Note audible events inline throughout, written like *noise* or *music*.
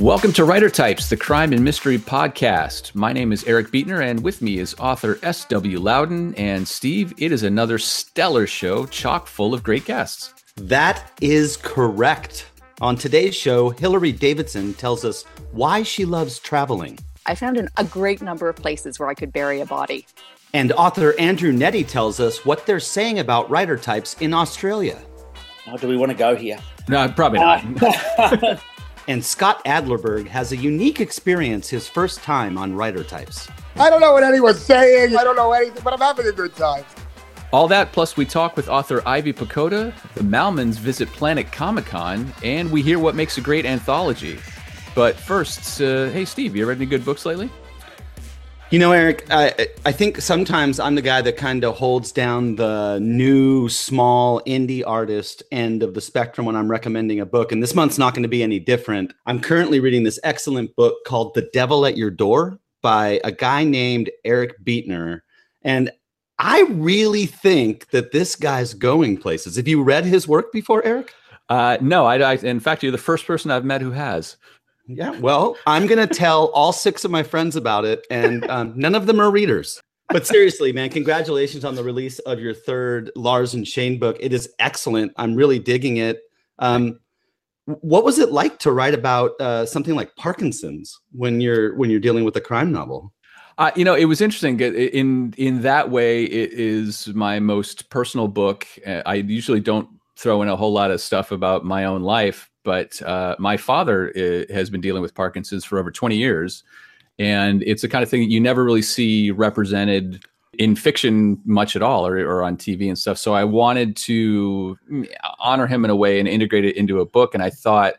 Welcome to Writer Types, the crime and mystery podcast. My name is Eric Beetner, and with me is author S.W. Lauden. And Steve, it is another stellar show chock full of great guests. That is correct. On today's show, Hilary Davidson tells us why she loves traveling. I found an, a great number of places where I could bury a body. And author Andrew Nette tells us what they're saying about writer types in Australia. Oh, do we want to go here? No, probably uh, not. *laughs* And Scott Adlerberg has a unique experience his first time on writer types. I don't know what anyone's saying. I don't know anything, but I'm having a good time. All that, plus we talk with author Ivy Pochoda, the Malmons visit Planet Comic Con, and we hear what makes a great anthology. But first, uh, hey Steve, you read any good books lately? You know, Eric, I, I think sometimes I'm the guy that kind of holds down the new, small indie artist end of the spectrum when I'm recommending a book. And this month's not going to be any different. I'm currently reading this excellent book called The Devil at Your Door by a guy named Eric Beetner. And I really think that this guy's going places. Have you read his work before, Eric? Uh, no, I, I, in fact, you're the first person I've met who has. Yeah, well, I'm going to tell all six of my friends about it, and um, none of them are readers. But seriously, man, congratulations on the release of your third Lars and Shane book. It is excellent. I'm really digging it. Um, what was it like to write about uh, something like Parkinson's when you're when you're dealing with a crime novel? Uh, you know, it was interesting. In in that way, it is my most personal book. Uh, I usually don't throw in a whole lot of stuff about my own life, but uh, my father uh, has been dealing with Parkinson's for over 20 years. And it's the kind of thing that you never really see represented in fiction much at all or, or on TV and stuff. So I wanted to mm, honor him in a way and integrate it into a book. And I thought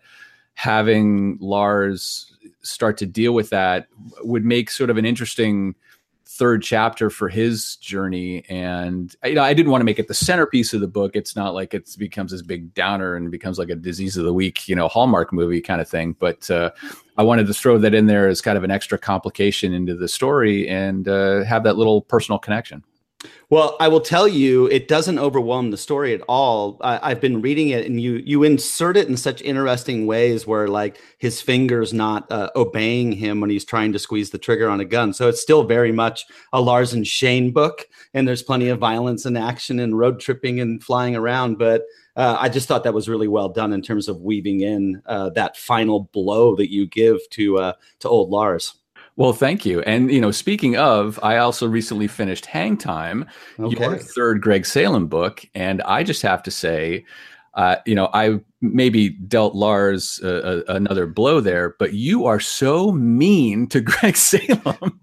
having Lars start to deal with that would make sort of an interesting third chapter for his journey. And you know i didn't want to make it the centerpiece of the book. It's not like it becomes this big downer and becomes like a disease of the week you know hallmark movie kind of thing. But uh, i wanted to throw that in there as kind of an extra complication into the story and uh, have that little personal connection well, I will tell you, it doesn't overwhelm the story at all. I, have been reading it, and you you insert it in such interesting ways, where like his fingers not uh, obeying him when he's trying to squeeze the trigger on a gun. So it's still very much a Lars and Shane book, and there's plenty of violence and action and road tripping and flying around. But uh, I just thought that was really well done in terms of weaving in uh, that final blow that you give to uh, to old Lars. Well, thank you. And you know, speaking of, I also recently finished Hang Time, okay. your third Greg Salem book, and I just have to say, uh, you know, I maybe dealt Lars uh, another blow there, but you are so mean to *laughs* Greg Salem.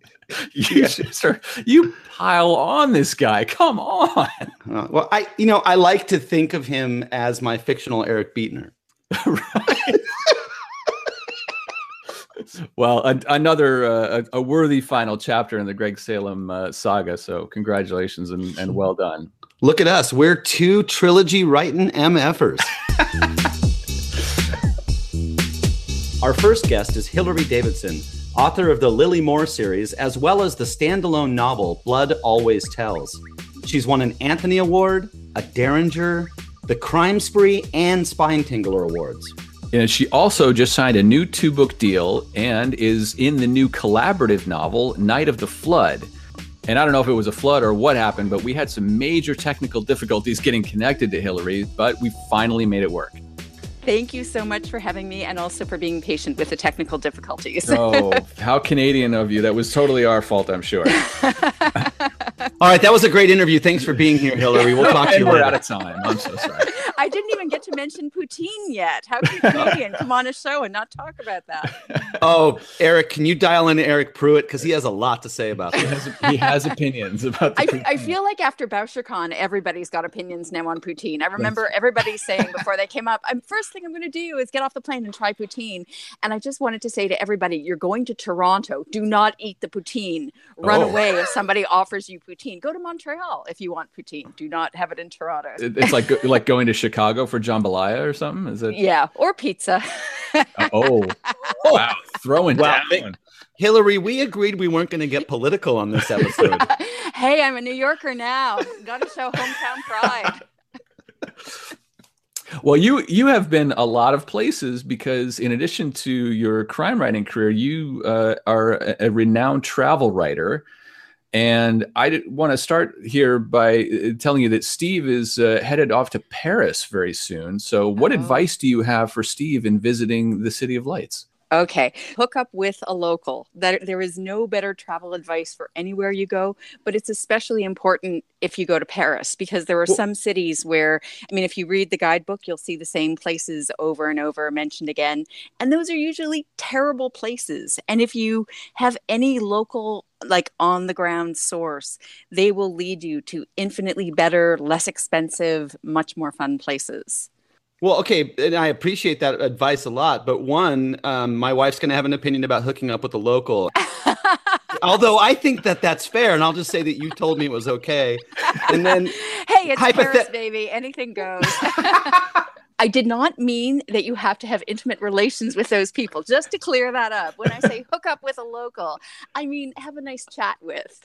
you, just are, you pile on this guy. Come on. Uh, well, I, you know, I like to think of him as my fictional Eric Beetner. *laughs* right well, a, another uh, a, a, worthy final chapter in the Greg Salem uh, saga. So, congratulations and, and *laughs* well done. Look at us. We're two trilogy writing MFers. *laughs* Our first guest is Hilary Davidson, author of the Lily Moore series, as well as the standalone novel Blood Always Tells. She's won an Anthony Award, a Derringer, the Crime Spree, and Spinetingler Awards. And she also just signed a new two book deal and is in the new collaborative novel, Night of the Flood. And I don't know if it was a flood or what happened, but we had some major technical difficulties getting connected to Hilary, but we finally made it work. Thank you so much for having me and also for being patient with the technical difficulties. oh, *laughs* how Canadian of you. That was totally our fault, I'm sure. *laughs* All right, that was a great interview. Thanks for being here, Hilary. We'll talk to you *laughs* We're out of time. I'm so sorry. I didn't even get to mention poutine yet. How can Canadian come on a show and not talk about that? Oh, Eric, can you dial in Eryk Pruitt because he has a lot to say about this. He has, he has opinions about. I, I, feel like after BoucherCon, everybody's got opinions now on poutine. I remember everybody saying before they came up, "I'm first thing I'm going to do is get off the plane and try poutine." And I just wanted to say to everybody, "You're going to Toronto. Do not eat the poutine. Run oh. away if somebody offers you poutine. Go to Montreal if you want poutine. Do not have it in Toronto." It's like like going to Chicago for jambalaya or something? Is it? Yeah, or pizza. *laughs* oh, wow! Throwing wow. down. Hilary, we agreed we weren't going to get political on this episode. *laughs* hey, I'm a New Yorker now. Got to show hometown pride. Well, you you have been a lot of places because in addition to your crime writing career, you uh, are a, a renowned travel writer. And I want to start here by uh, telling you that Steve is uh, headed off to Paris very soon. So, what Oh. advice do you have for Steve in visiting the City of Lights? Okay, hook up with a local. That there is no better travel advice for anywhere you go, but it's especially important if you go to Paris because there are Well- some cities where I mean if you read the guidebook, you'll see the same places over and over mentioned again, and those are usually terrible places. And if you have any local like on the ground source, they will lead you to infinitely better, less expensive, much more fun places. Well, okay, and I appreciate that advice a lot. But one, um, my wife's going to have an opinion about hooking up with a local. *laughs* Although I think that that's fair, and I'll just say that you told me it was okay. And then, *laughs* hey, it's Hypothet- Paris, baby. Anything goes. *laughs* I did not mean that you have to have intimate relations with those people. Just to clear that up, when I say hook up with a local, I mean have a nice chat with.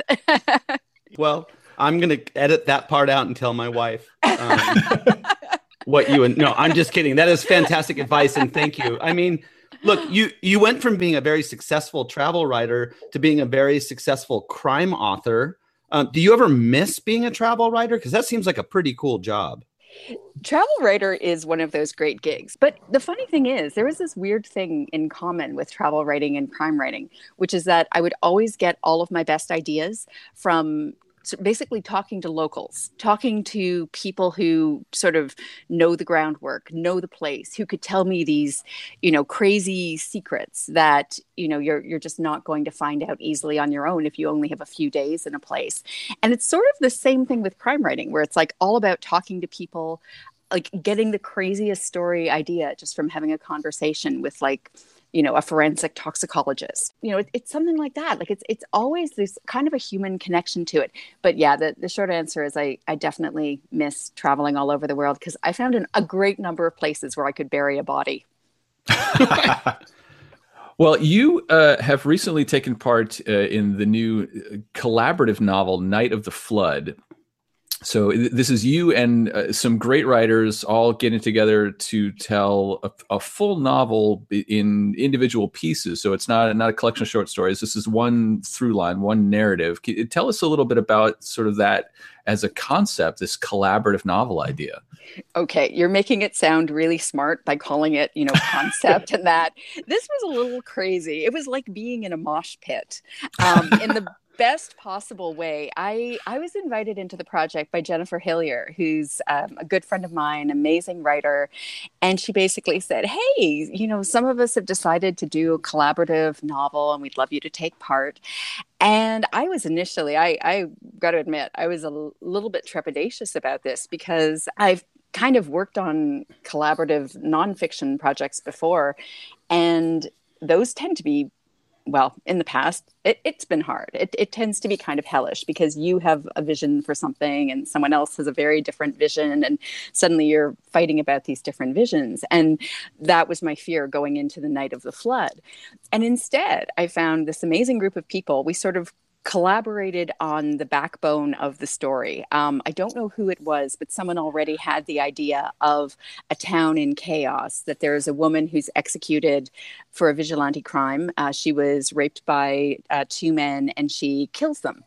well, I'm going to edit that part out and tell my wife um, what you and no, I'm just kidding. That is fantastic advice, and thank you. I mean, look, you you went from being a very successful travel writer to being a very successful crime author. Um, do you ever miss being a travel writer? Because that seems like a pretty cool job. Travel writer is one of those great gigs. But the funny thing is, there is this weird thing in common with travel writing and crime writing, which is that I would always get all of my best ideas from basically talking to locals, talking to people who sort of know the groundwork, know the place, who could tell me these, you know, crazy secrets that, you know, you're you're just not going to find out easily on your own if you only have a few days in a place. And it's sort of the same thing with crime writing, where it's like all about talking to people, like getting the craziest story idea just from having a conversation with like, you know, a forensic toxicologist. You know, it, it's something like that. Like it's it's always this kind of a human connection to it. But yeah, the, the short answer is I I definitely miss traveling all over the world because I found an, a great number of places where I could bury a body. *laughs* Well, you uh, have recently taken part uh, in the new uh, collaborative novel Night of the Flood. So th- this is you and uh, some great writers all getting together to tell a, a full novel in individual pieces. So it's not not a collection of short stories. This is one through line, one narrative. Can tell us a little bit about sort of that as a concept, this collaborative novel idea. okay, you're making it sound really smart by calling it, you know, *laughs* concept and that. This was a little crazy. It was like being in a mosh pit um, in the best possible way. I I was invited into the project by Jennifer Hillier, who's um, a good friend of mine, amazing writer, and she basically said, "Hey, you know, some of us have decided to do a collaborative novel, and we'd love you to take part." And I was initially, I, I got to admit, I was a l- little bit trepidatious about this because I've kind of worked on collaborative nonfiction projects before, and those tend to be, well, in the past, it, it's been hard. It, it tends to be kind of hellish because you have a vision for something and someone else has a very different vision, and suddenly you're fighting about these different visions. And that was my fear going into the night of the flood. And instead, I found this amazing group of people. We sort of collaborated on the backbone of the story. Um, I don't know who it was, but someone already had the idea of a town in chaos, that there's a woman who's executed for a vigilante crime. Uh, she was raped by uh, two men and she kills them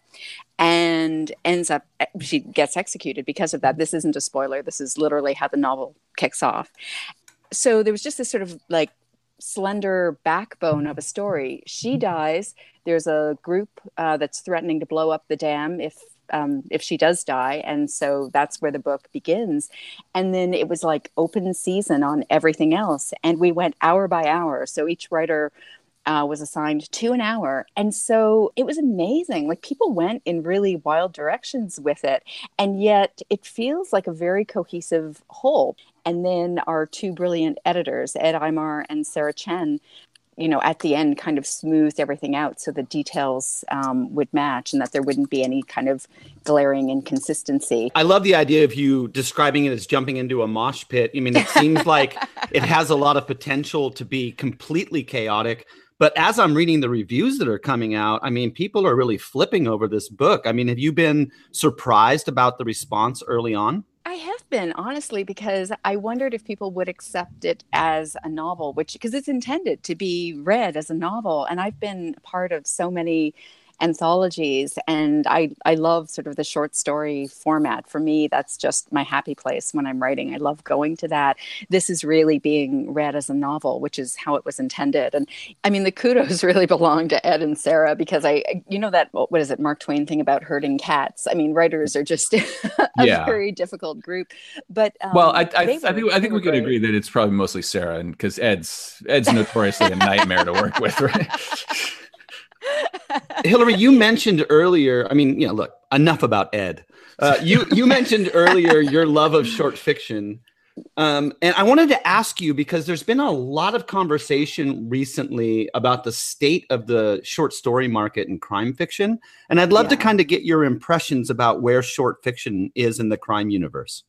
and ends up, she gets executed because of that. This isn't a spoiler, this is literally how the novel kicks off. So there was just this sort of like slender backbone of a story. She dies. There's a group uh, that's threatening to blow up the dam if um, if she does die, and so that's where the book begins. And then it was like open season on everything else, and we went hour by hour. So each writer uh, was assigned to an hour. And so it was amazing. Like people went in really wild directions with it. And yet it feels like a very cohesive whole. And then our two brilliant editors, Ed Aymar and Sarah Chen, you know, at the end kind of smoothed everything out so the details um, would match and that there wouldn't be any kind of glaring inconsistency. I love the idea of you describing it as jumping into a mosh pit. I mean, it seems like *laughs* it has a lot of potential to be completely chaotic. But as I'm reading the reviews that are coming out, I mean, people are really flipping over this book. I mean, have you been surprised about the response early on? I have been honestly because I wondered if people would accept it as a novel, which because it's intended to be read as a novel, and I've been part of so many anthologies and I, I love sort of the short story format. For me that's just my happy place when i'm writing. I love going to that. This is really being read as a novel which is how it was intended. And i mean the kudos *laughs* really belong to ed and sarah because i you know that what is it mark twain thing about herding cats? I mean writers are just *laughs* a yeah. very difficult group. But um, well i, I, I think i think we could agree that it's probably mostly sarah and because ed's ed's notoriously a nightmare to work with *laughs* right Hilary, you mentioned earlier. I mean, you know, look, enough about Ed. Uh, you you mentioned earlier your love of short fiction, um, and I wanted to ask you because there's been a lot of conversation recently about the state of the short story market in crime fiction, and I'd love yeah. to kind of get your impressions about where short fiction is in the crime universe.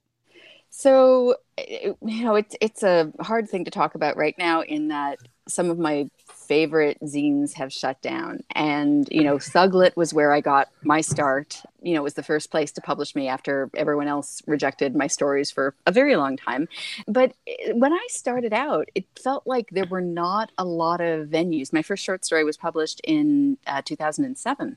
So, you know, it's it's a hard thing to talk about right now in that some of my favorite zines have shut down. And, you know, Thuglit was where I got my start. You know, it was the first place to publish me after everyone else rejected my stories for a very long time. But eh, when I started out, it felt like there were not a lot of venues. My first short story was published in uh, 2007,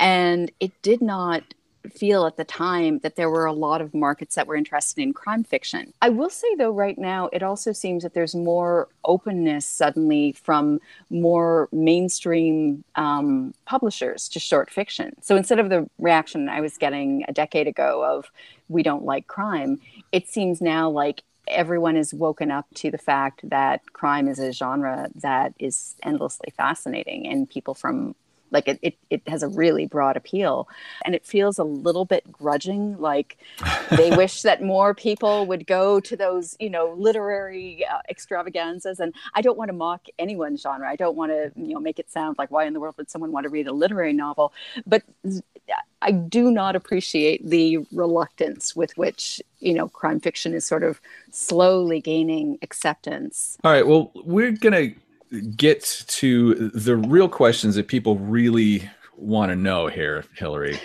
and it did not feel at the time that there were a lot of markets that were interested in crime fiction. I will say, though, right now, it also seems that there's more openness suddenly from more mainstream um, publishers to short fiction. So instead of the reaction I was getting a decade ago of, we don't like crime, it seems now like everyone is woken up to the fact that crime is a genre that is endlessly fascinating and people from like it, it, it has a really broad appeal. And it feels a little bit grudging like *laughs* they wish that more people would go to those you know literary uh, extravaganzas. And i don't want to mock anyone's genre. I don't want to you know make it sound like why in the world would someone want to read a literary novel? But i do not appreciate the reluctance with which you know crime fiction is sort of slowly gaining acceptance. All right well we're gonna get to the real questions that people really want to know here, Hilary.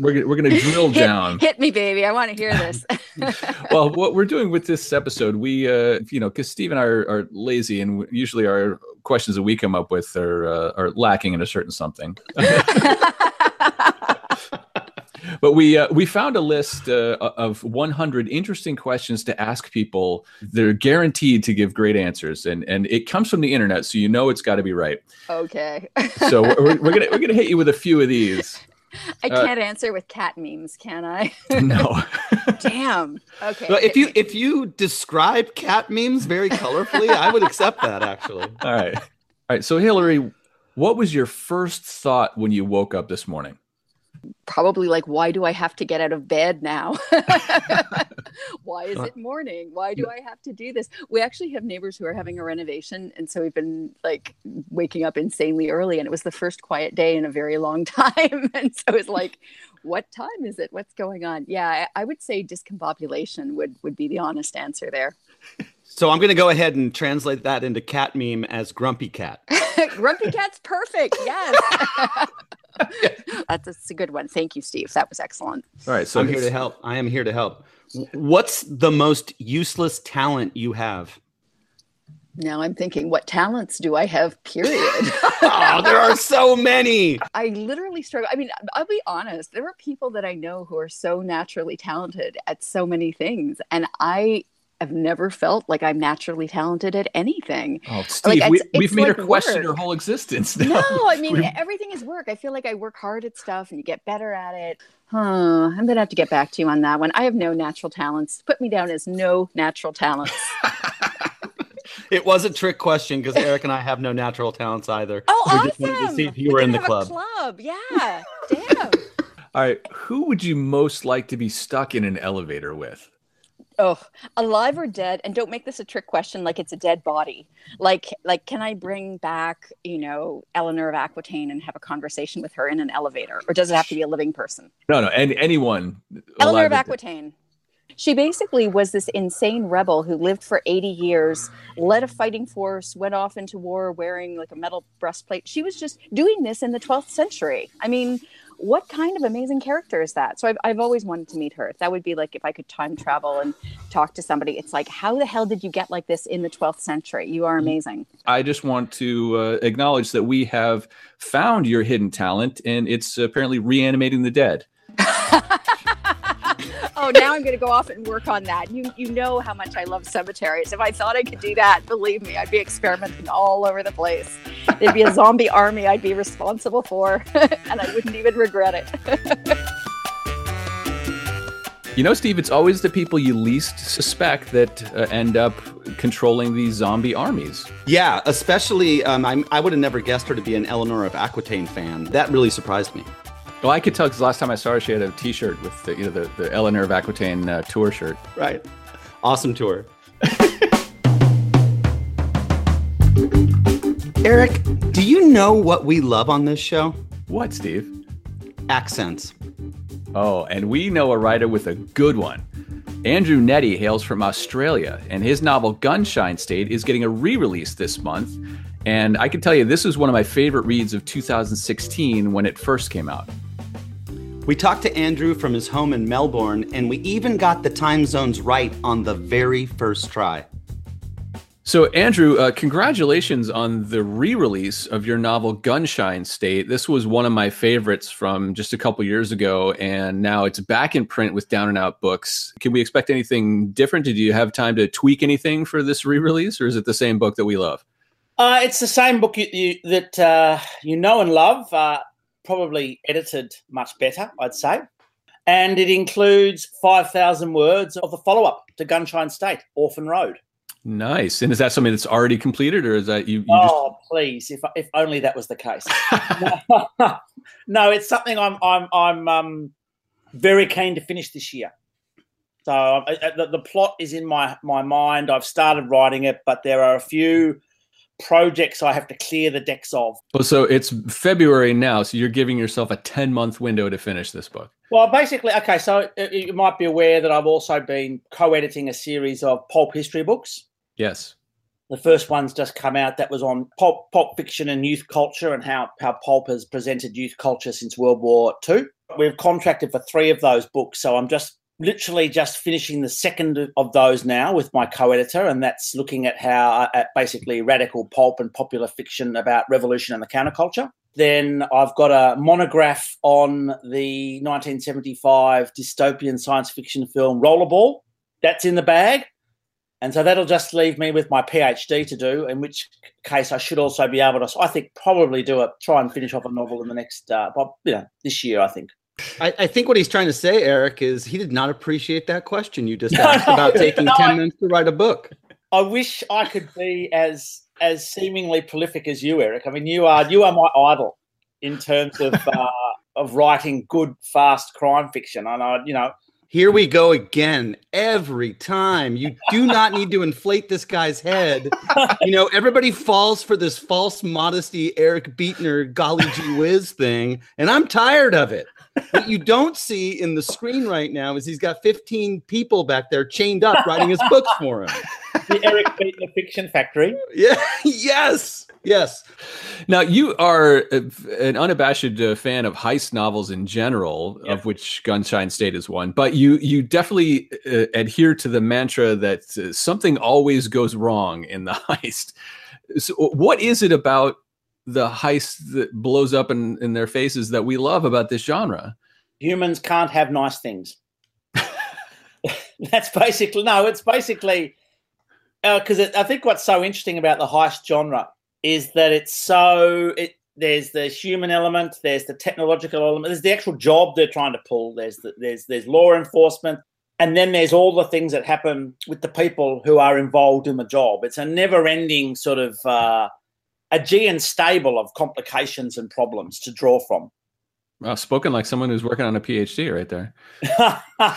We're, we're going to drill *laughs* down. Hit, hit, me, baby. I want to hear this. *laughs* well, what we're doing with this episode, we, uh, you know, because Steve and I are, are, lazy and usually our questions that we come up with are, uh, are lacking in a certain something *laughs* but we uh, we found a list uh, of 100 interesting questions to ask people They're guaranteed to give great answers, and and it comes from the internet, so you know it's got to be right. Okay. so we're, we're gonna we're gonna hit you with a few of these. I uh, can't uh, answer with cat memes, can I? *laughs* no. *laughs* Damn. Okay. Well, if you if you describe cat memes very colorfully, I would accept that actually. All right. All right. So Hilary, what was your first thought when you woke up this morning? Probably like why do i have to get out of bed now? *laughs* Why is uh, it morning? Why do i have to do this? We actually have neighbors who are having a renovation and so we've been like waking up insanely early and it was the first quiet day in a very long *laughs* time and so it's like what time is it? What's going on? Yeah i, I would say discombobulation would would be the honest answer there. So i'm going to go ahead and translate that into cat meme as grumpy cat. *laughs* Grumpy cat's perfect yes *laughs* that's, that's a good one. Thank you, Steve. That was excellent. All right. So I'm here to help. I am here to help. What's the most useless talent you have? Now I'm thinking, what talents do I have? Period. *laughs* oh, there are so many. I literally struggle. I mean, I'll be honest. There are people that I know who are so naturally talented at so many things, and I I've never felt like I'm naturally talented at anything. Oh, Steve, like, we, have made like her question work. her whole existence. Now. No, I mean everything is work. I feel like I work hard at stuff and you get better at it. Huh, I'm gonna have to get back to you on that one. I have no natural talents. Put me down as no natural talents. *laughs* it was a trick question because Eric and I have no natural talents either. *laughs* Oh, we awesome! Just wanted to see if you were in the club. club, yeah. *laughs* Damn. All right, who would you most like to be stuck in an elevator with? Oh alive or dead and don't make this a trick question like it's a dead body. Like like can i bring back you know eleanor of aquitaine and have a conversation with her in an elevator? Or does it have to be a living person? No no and anyone eleanor of aquitaine. She basically was this insane rebel who lived for 80 years, led a fighting force, went off into war wearing like a metal breastplate. She was just doing this in the 12th century. I mean, what kind of amazing character is that? So I've, I've always wanted to meet her. That would be like if I could time travel and talk to somebody. It's like, how the hell did you get like this in the 12th century? You are amazing. I just want to uh, acknowledge that we have found your hidden talent, and it's apparently reanimating the dead. *laughs* oh, now I'm going to go off and work on that. You you know how much I love cemeteries. If I thought I could do that, believe me, I'd be experimenting all over the place. There'd be a zombie *laughs* army I'd be responsible for, *laughs* and I wouldn't even regret it. *laughs* You know, Steve, it's always the people you least suspect that uh, end up controlling these zombie armies. Yeah, especially um, I'm, I would have never guessed her to be an Eleanor of Aquitaine fan. That really surprised me. Well, I could tell because last time I saw her, she had a T-shirt with the, you know the, the Eleanor of Aquitaine uh, tour shirt. Right. Awesome tour. *laughs* Eric, do you know what we love on this show? What, Steve? Accents. Oh, and we know a writer with a good one. Andrew Nette hails from Australia, and his novel Gunshine State is getting a re release this month. And I can tell you, this is one of my favorite reads of 2016 when it first came out. We talked to Andrew from his home in Melbourne, and we even got the time zones right on the very first try. So, Andrew, uh, congratulations on the re release of your novel Gunshine State. This was one of my favorites from just a couple years ago, and now it's back in print with Down and Out Books. Can we expect anything different? Did you have time to tweak anything for this re release, or is it the same book that we love? Uh, it's the same book you, you, that uh, you know and love, uh, probably edited much better, I'd say. And it includes 5,000 words of the follow up to Gunshine State, Orphan Road. Nice. And is that something that's already completed, or is that you? you oh, just... please! If if only that was the case. *laughs* *laughs* no, it's something I'm I'm I'm um, very keen to finish this year. So uh, uh, the, the plot is in my my mind. I've started writing it, but there are a few projects I have to clear the decks of. Well, so it's February now, so you're giving yourself a 10 month window to finish this book. Well, basically, okay, so you might be aware that I've also been co editing a series of pulp history books. Yes. The first one's just come out that was on pulp, pulp fiction and youth culture and how, how pulp has presented youth culture since World War II. We've contracted for three of those books. So I'm just literally just finishing the second of those now with my co-editor and that's looking at how at basically radical pulp and popular fiction about revolution and the counterculture. Then i've got a monograph on the 1975 dystopian science fiction film rollerball. That's in the bag. And so that'll just leave me with my PhD to do, in which case I should also be able to, I think, probably do a try and finish off a novel in the next, uh, you know, this year, I think. I, I, think what he's trying to say, Eric, is he did not appreciate that question you just asked no, about taking no, 10 I, minutes to write a book. I wish I could be as as seemingly prolific as you, Eric. I mean, you are you are my idol in terms of *laughs* uh, of writing good, fast crime fiction. And I, you know, here we go again. Every time. You do not need to inflate this guy's head. *laughs* You know, everybody falls for this false modesty, Eric Beetner, golly gee whiz thing. And I'm tired of it. What you don't see in the screen right now is he's got 15 people back there chained up writing his books for him. The Eric Beetner Fiction Factory. Yeah. *laughs* Yes. Yes. Now you are an unabashed uh, fan of heist novels in general, of which Gunshine State is one. But you you definitely uh, adhere to the mantra that uh, something always goes wrong in the *laughs* heist. So what is it about the heist that blows up in, in their faces that we love about this genre? Humans can't have nice things. *laughs* That's basically no. It's basically because uh, I think what's so interesting about the heist genre is that it's so it there's the human element, there's the technological element, there's the actual job they're trying to pull, there's the, there's there's law enforcement, and then there's all the things that happen with the people who are involved in the job. It's a never-ending sort of uh, Augean stable of complications and problems to draw from. Well, spoken like someone who's working on a PhD right there. *laughs*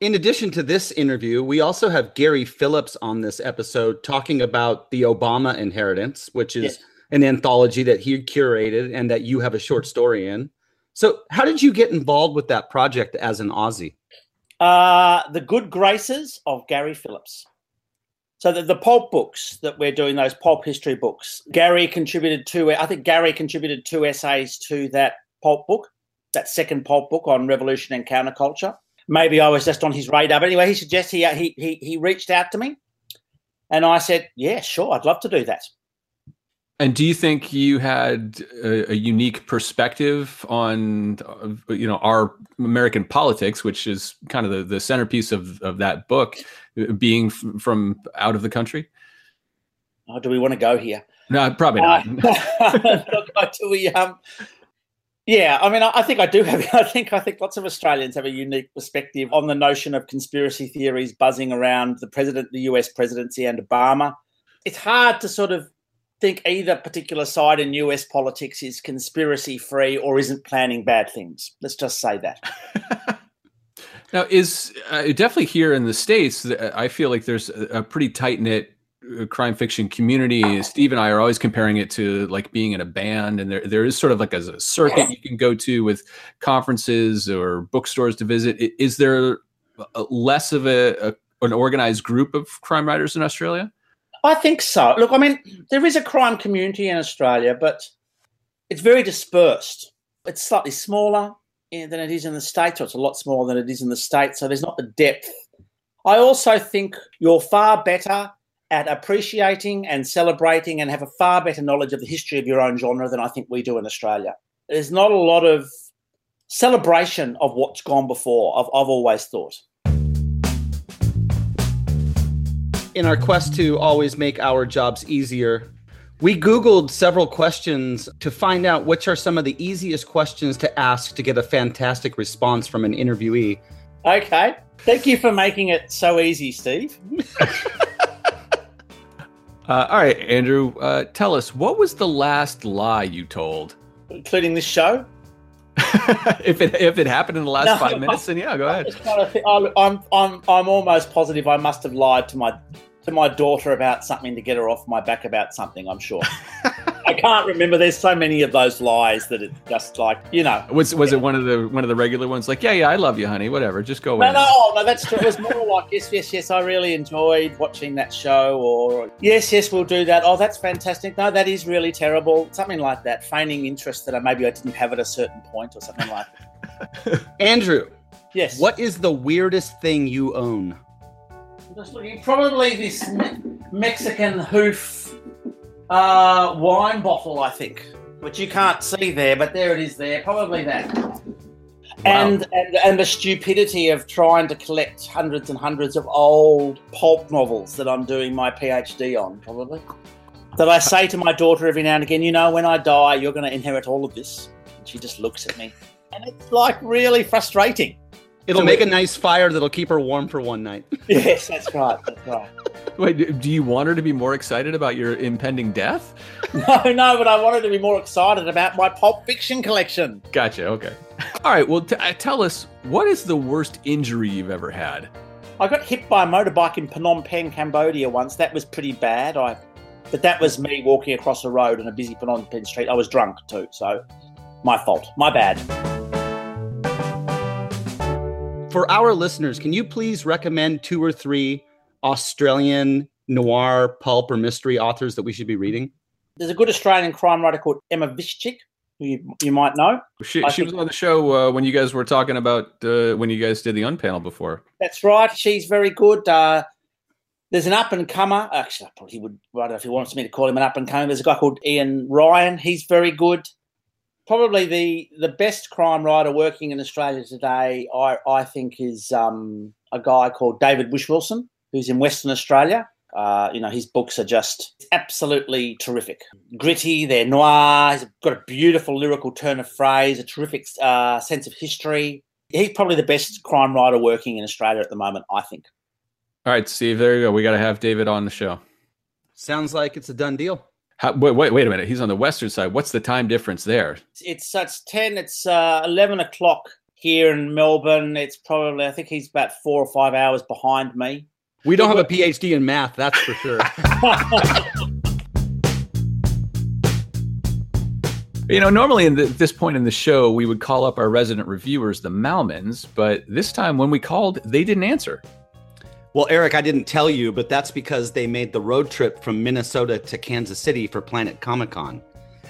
In addition to this interview, we also have Gary Phillips on this episode talking about the Obama inheritance, which is yes. an anthology that he curated and that you have a short story in. So, how did you get involved with that project as an Aussie? Uh, the Good Graces of Gary Phillips. So the, the pulp books that we're doing, those pulp history books, Gary contributed two. I think Gary contributed two essays to that pulp book, that second pulp book on revolution and counterculture. Maybe I was just on his radar, but anyway, he suggested he he he reached out to me, and I said, "Yeah, sure, I'd love to do that." And do you think you had a, a, unique perspective on, you know, our American politics, which is kind of the, the centerpiece of, of that book, being f- from out of the country? Oh, do we want to go here? No, probably not. Uh, look, do we? Um, yeah, I mean, I, I think I do have. *laughs* I think I think lots of Australians have a unique perspective on the notion of conspiracy theories buzzing around the president, the U.S. presidency, and Obama. It's hard to sort of think either particular side in US politics is conspiracy free or isn't planning bad things. Let's just say that. *laughs* now, is uh, definitely here in the States, I feel like there's a pretty tight knit uh, crime fiction community. Steve and I are always comparing it to like being in a band, and there there is sort of like a, a circuit you can go to with conferences or bookstores to visit. Is there less of a, a an organized group of crime writers in Australia? I think so. Look, I mean, there is a crime community in Australia, but it's very dispersed. It's slightly smaller eh, than it is in the States, or it's a lot smaller than it is in the States, so there's not the depth. I also think you're far better at appreciating and celebrating and have a far better knowledge of the history of your own genre than I think we do in Australia. There's not a lot of celebration of what's gone before, I've, I've always thought in our quest to always make our jobs easier, we Googled several questions to find out which are some of the easiest questions to ask to get a fantastic response from an interviewee. Okay. Thank you for making it so easy, Steve. *laughs* uh, all right, Andrew, uh, tell us what was the last lie you told? Including this show? *laughs* if it if it happened in the last no, five minutes, then yeah, go ahead. I'm I'm I'm almost positive I must have lied to my to my daughter about something to get her off my back about something. I'm sure. *laughs* I can't remember. There's so many of those lies that it's just like you know. Was was yeah. it one of the one of the regular ones? Like, yeah, yeah, I love you, honey. Whatever, just go away. No, no, no. That's true. It was more like, yes, yes, yes. I really enjoyed watching that show. Or yes, yes, we'll do that. Oh, that's fantastic. No, that is really terrible. Something like that. Feigning interest that I maybe I didn't have at a certain point or something like that. *laughs* Andrew. Yes. What is the weirdest thing you own? just looking. Probably this me- Mexican hoof uh, wine bottle, I think, which you can't see there, but there it is. There, probably that. Wow. And, and and the stupidity of trying to collect hundreds and hundreds of old pulp novels that I'm doing my PhD on, probably. That I say to my daughter every now and again, you know, when I die, you're going to inherit all of this. And she just looks at me, and it's like really frustrating. It'll so make wait. a nice fire that'll keep her warm for one night. *laughs* yes, that's right. That's right. *laughs* Wait, do you want her to be more excited about your impending death? *laughs* No, no, but I wanted to be more excited about my pulp fiction collection. Gotcha. Okay. All right. Well, t- uh, tell us what is the worst injury you've ever had? I got hit by a motorbike in Phnom Penh, Cambodia once. That was pretty bad. I, but that was me walking across a road on a busy Phnom Penh street. I was drunk too, so my fault. My bad for our listeners, can you please recommend two or three Australian noir, pulp, or mystery authors that we should be reading? There's a good Australian crime writer called Emma Viskic, who you, you might know. She, she was on the show uh, when you guys were talking about uh, when you guys did the unpanel before. That's right. She's very good. Uh, there's an up and comer. Actually, I probably would. I don't know if he wants me to call him an up and comer. There's a guy called Iain Ryan. He's very good probably the the best crime writer working in Australia today, I I think, is um, a guy called David Whish-Wilson, who's in Western Australia. Uh, you know, his books are just absolutely terrific. Gritty, they're noir. He's got a beautiful lyrical turn of phrase, a terrific uh, sense of history. He's probably the best crime writer working in Australia at the moment, I think. All right, Steve, there you go. We got to have David on the show. Sounds like it's a done deal. How, wait, wait, wait a minute. He's on the western side. What's the time difference there? It's it's ten. It's uh, eleven o'clock here in Melbourne. It's probably I think he's about four or five hours behind me. We don't have a PhD in math, that's for sure. *laughs* You know, normally in the, this point in the show, we would call up our resident reviewers, the Malmons, but this time when we called, they didn't answer. Well, Eric, I didn't tell you, but that's because they made the road trip from Minnesota to Kansas City for Planet Comic Con.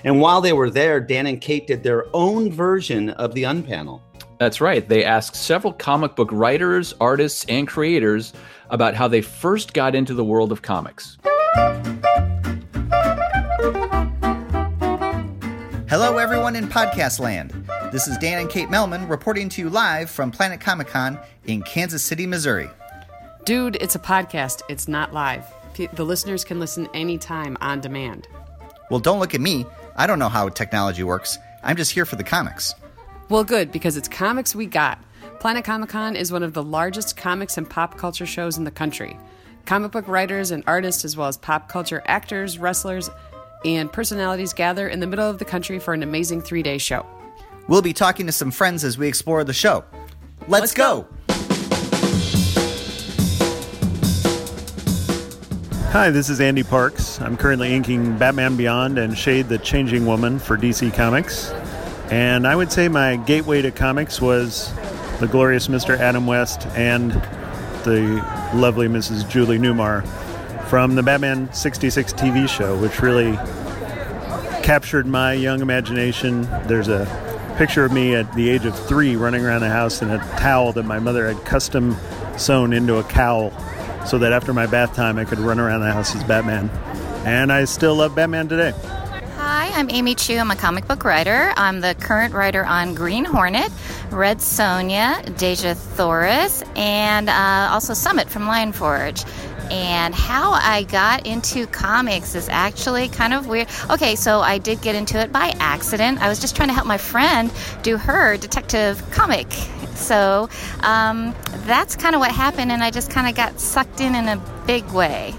And while they were there, Dan and Kate did their own version of the Unpanel. That's right. They asked several comic book writers, artists, and creators about how they first got into the world of comics. Hello, everyone in podcast land. This is Dan and Kate Malmon reporting to you live from Planet Comic Con in Kansas City, Missouri. Dude, it's a podcast. It's not live. The listeners can listen anytime on demand. Well, don't look at me. I don't know how technology works. I'm just here for the comics. Well, good, because it's comics we got. Planet Comic Con is one of the largest comics and pop culture shows in the country. Comic book writers and artists, as well as pop culture actors, wrestlers, and personalities gather in the middle of the country for an amazing three day show. We'll be talking to some friends as we explore the show. Let's, Let's go. go. Hi, this is Andy Parks. I'm currently inking Batman Beyond and Shade the Changing Woman for DC Comics. And I would say my gateway to comics was the glorious Mr. Adam West and the lovely Mrs. Julie Newmar from the Batman 66 TV show, which really captured my young imagination. There's a picture of me at the age of three running around the house in a towel that my mother had custom sewn into a cowl so that after my bath time I could run around the house as Batman. And I still love Batman today. Hi, I'm Amy Chu. I'm a comic book writer. I'm the current writer on Green Hornet, Red Sonja, Dejah Thoris, and uh, also Summit from Lion Forge. And how I got into comics is actually kind of weird. Okay, so I did get into it by accident. I was just trying to help my friend do her detective comic. So um, that's kind of what happened, and I just kind of got sucked in in a big way.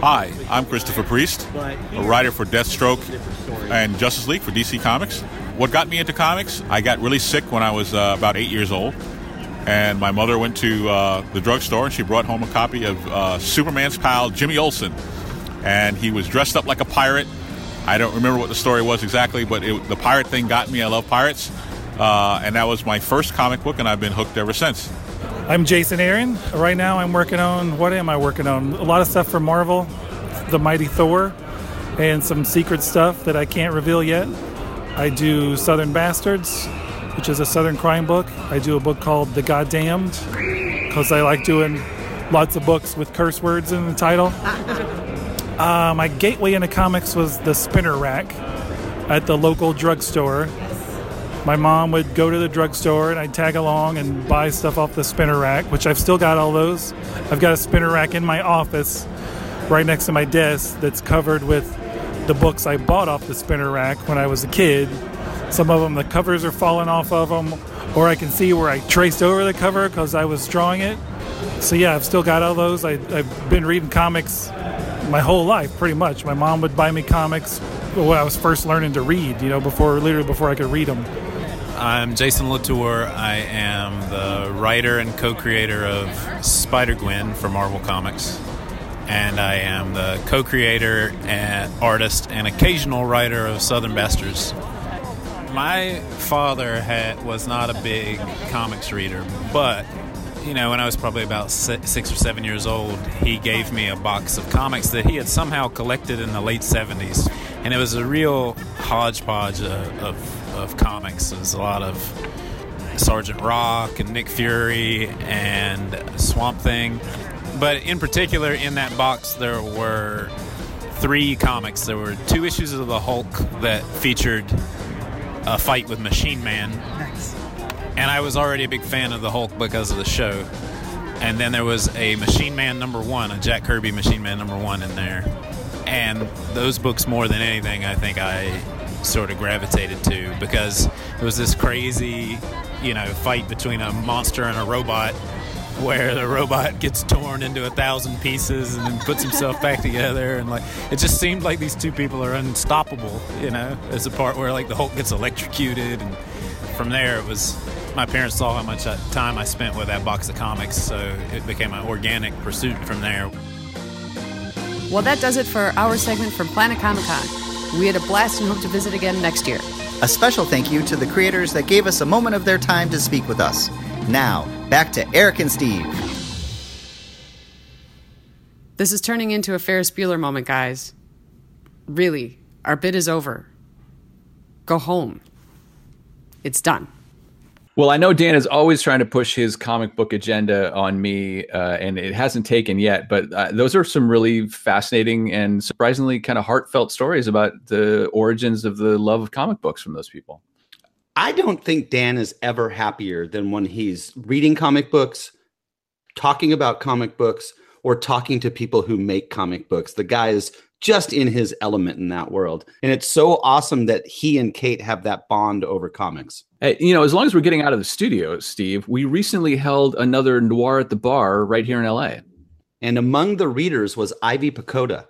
Hi, I'm Christopher Priest, a writer for Deathstroke and Justice League for DC Comics. What got me into comics? I got really sick when I was uh, about eight years old and my mother went to uh, the drugstore and she brought home a copy of uh, Superman's pal Jimmy Olsen, and he was dressed up like a pirate. I don't remember what the story was exactly, but it, the pirate thing got me. I love pirates, uh, and that was my first comic book, and I've been hooked ever since. I'm Jason Aaron. Right now, I'm working on what am I working on? A lot of stuff for Marvel, the Mighty Thor, and some secret stuff that I can't reveal yet. I do Southern Bastards, which is a Southern crime book. I do a book called The Goddamned because I like doing lots of books with curse words in the title. *laughs* uh, my gateway into comics was the spinner rack at the local drugstore. My mom would go to the drugstore and I'd tag along and buy stuff off the spinner rack, which I've still got all those. I've got a spinner rack in my office right next to my desk that's covered with the books I bought off the spinner rack when I was a kid some of them, the covers are falling off of them, or I can see where I traced over the cover because I was drawing it. So yeah, I've still got all those. I, have been reading comics my whole life, pretty much. My mom would buy me comics when I was first learning to read. You know, before literally before I could read them. I'm Jason Latour. I am the writer and co-creator of Spider Gwen for Marvel Comics and I am the co-creator and artist and occasional writer of Southern Bastards my father had, was not a big comics reader, but you know, when I was probably about six or seven years old, he gave me a box of comics that he had somehow collected in the late 70s. And it was a real hodgepodge of, of, of comics. It was a lot of Sergeant Rock and Nick Fury and Swamp Thing. But in particular, in that box, there were three comics. There were two issues of the Hulk that featured a fight with Machine Man. Nice. And I was already a big fan of the Hulk because of the show. And then there was a Machine Man number one, a Jack Kirby Machine Man number one in there. And those books, more than anything, I think I sort of gravitated to because it was this crazy, you know, fight between a monster and a robot where the robot gets torn into a thousand pieces and then puts himself back together. And like it just seemed like these two people are unstoppable you know there's a part where like the hulk gets electrocuted. And from there it was my parents saw how much uh, time i spent with that box of comics so it became an organic pursuit from there well that does it for our segment from planet comic con We had a blast and hope to visit again next year. A special thank you to the creators that gave us a moment of their time to speak with us. Now, back to Eric and Steve. This is turning into a Ferris Bueller moment, guys. Really, our bid is over. Go home. It's done. Well, I know Dan is always trying to push his comic book agenda on me, uh, and it hasn't taken yet. But uh, those are some really fascinating and surprisingly kind of heartfelt stories about the origins of the love of comic books from those people. I don't think Dan is ever happier than when he's reading comic books, talking about comic books, or talking to people who make comic books. The guy is just in his element in that world. And it's so awesome that he and Kate have that bond over comics. Hey, you know, as long as we're getting out of the studio, Steve, we recently held another Noir at the Bar right here in LA. And among the readers was Ivy Pochoda.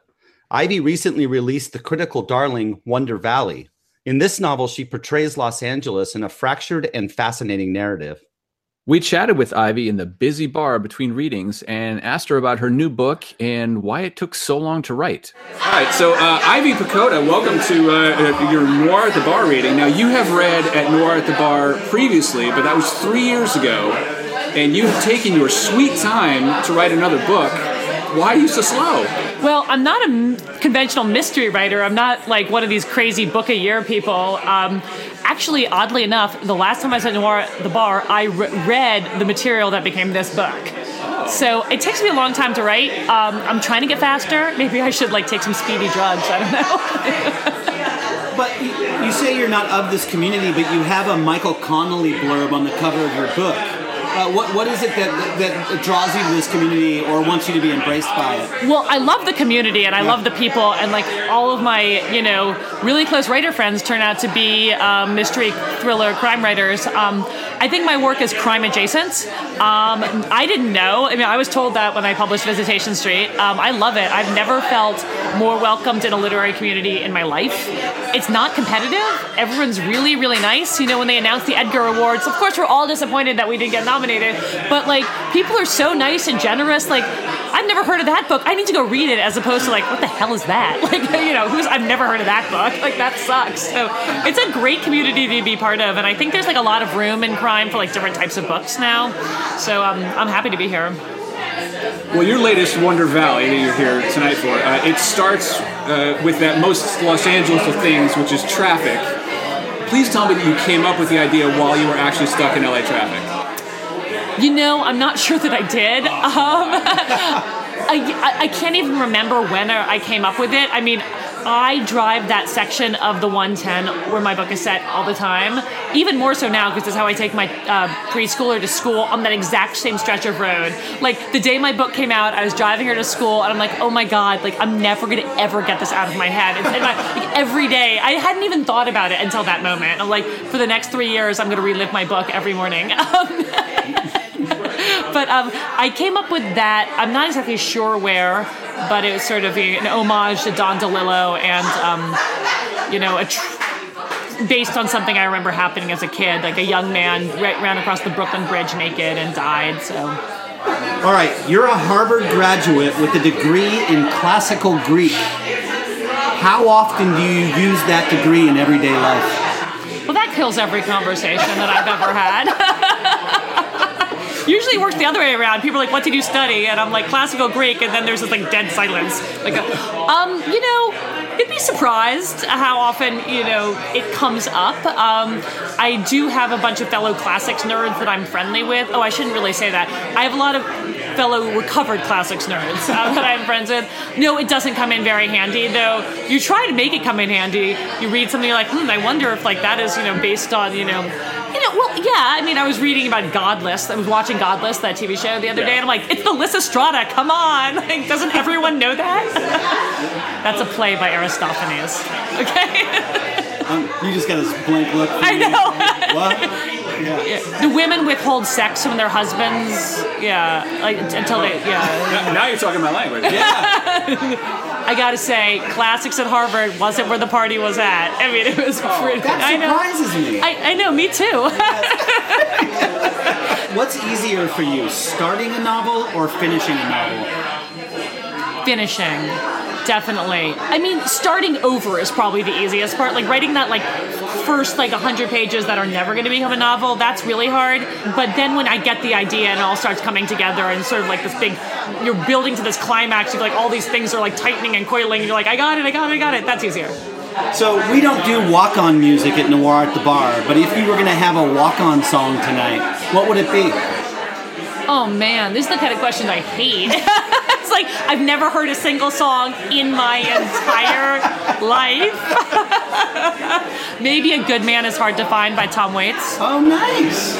Ivy recently released the critical darling Wonder Valley. In this novel, she portrays Los Angeles in a fractured and fascinating narrative. We chatted with Ivy in the busy bar between readings and asked her about her new book and why it took so long to write. All right, so uh, Ivy Pochoda, welcome to uh, your Noir at the Bar reading. Now, you have read at Noir at the Bar previously, but that was three years ago, and you have taken your sweet time to write another book. Why are you so slow? Well, I'm not a m- conventional mystery writer. I'm not like one of these crazy book a year people. Um, actually, oddly enough, the last time I was at Noir at the bar, I re- read the material that became this book. So it takes me a long time to write. Um, I'm trying to get faster. Maybe I should like take some speedy drugs. I don't know. *laughs* But you, you say you're not of this community, but you have a Michael Connelly blurb on the cover of your book. Uh, what, what is it that, that draws you to this community or wants you to be embraced by it? Well, I love the community and I love the people, and like all of my, you know, really close writer friends turn out to be um, mystery, thriller, crime writers. Um, I think my work is crime adjacent. Um, I didn't know. I mean, I was told that when I published Visitation Street. Um, I love it. I've never felt more welcomed in a literary community in my life. It's not competitive. Everyone's really, really nice. You know, when they announced the Edgar Awards, of course, we're all disappointed that we didn't get nominated, but like, people are so nice and generous. Like, I've never heard of that book. I need to go read it as opposed to like, what the hell is that? *laughs* Like, you know, who's I've never heard of that book. Like, that sucks. So it's a great community to be part of, and I think there's like a lot of room in crime for like different types of books now. So um, I'm happy to be here. Well, your latest Wonder Valley that you're here tonight for, uh, it starts uh, with that most Los Angeles of things, which is traffic. Please tell me that you came up with the idea while you were actually stuck in LA traffic. You know, I'm not sure that I did. Um, *laughs* I, I can't even remember when I came up with it. I mean, I drive that section of the 110 where my book is set all the time. Even more so now because it's how I take my uh, preschooler to school on that exact same stretch of road. Like the day my book came out, I was driving her to school and I'm like, oh my god, like I'm never gonna ever get this out of my head. It's in my, like, every day. I hadn't even thought about it until that moment. I'm like, for the next three years, I'm gonna relive my book every morning. *laughs* *laughs* *laughs* but um, I came up with that. I'm not exactly sure where, but it was sort of an homage to Don DeLillo and, um, you know, a tr- based on something I remember happening as a kid. Like a young man ra- ran across the Brooklyn Bridge naked and died. So. All right, you're a Harvard graduate with a degree in classical Greek. How often do you use that degree in everyday life? Well, that kills every conversation that I've ever had. *laughs* Usually it works the other way around. People are like, "What did you study?" And I'm like, "Classical Greek," and then there's this like dead silence. Like, a, um, you know, you'd be surprised how often you know it comes up. Um, I do have a bunch of fellow classics nerds that I'm friendly with. Oh, I shouldn't really say that. I have a lot of fellow recovered classics nerds uh, that I'm friends with. No, it doesn't come in very handy though. You try to make it come in handy. You read something you're like, hmm, I wonder if like that is you know based on you know know, well, yeah. I mean, I was reading about Godless. I was watching Godless, that TV show, the other day, and I'm like, it's the Lysistrata. Come on! *laughs* Like, doesn't everyone know that? *laughs* That's a play by Aristophanes. *laughs* Okay. Um, you just got this blank look. I know. what? Yeah. yeah. The women withhold sex from their husbands. Yeah, like until they. Yeah. Now you're talking my language. Yeah. I gotta say, classics at Harvard wasn't where the party was at. I mean, it was oh, pretty. That I know. surprises me. I, I know, me too. *laughs* What's easier for you, starting a novel or finishing a novel? Finishing, definitely. I mean, starting over is probably the easiest part. Like writing that like first like 100 pages that are never going to become a novel, that's really hard. But then when I get the idea and it all starts coming together and sort of like this big, you're building to this climax, you like all these things are like tightening and coiling, and you're like, I got it, I got it, I got it. That's easier. So we don't do walk-on music at Noir at the Bar, but if you were going to have a walk-on song tonight, what would it be? Oh man, this is the kind of questions I hate. *laughs* it's like I've never heard a single song in my entire life. *laughs* Maybe a good man is hard to find by Tom Waits. Oh, nice.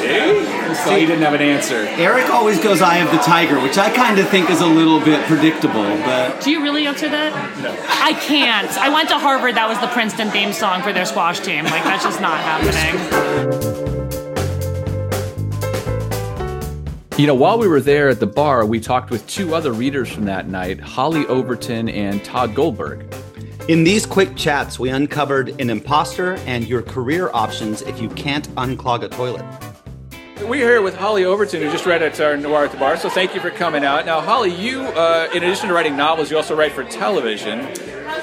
So you didn't have an answer. Eric always goes "Eye of the Tiger," which I kind of think is a little bit predictable, but Do you really answer that? No. I can't. I went to Harvard. That was the Princeton theme song for their squash team. Like that's just not happening. You know, while we were there at the bar, we talked with two other readers from that night, Hollie Overton and Tod Goldberg. In these quick chats, we uncovered an imposter and your career options if you can't unclog a toilet. We're here with Hollie Overton, who just read at our Noir at the Bar, so thank you for coming out. Now, Hollie, you, uh, in addition to writing novels, you also write for television.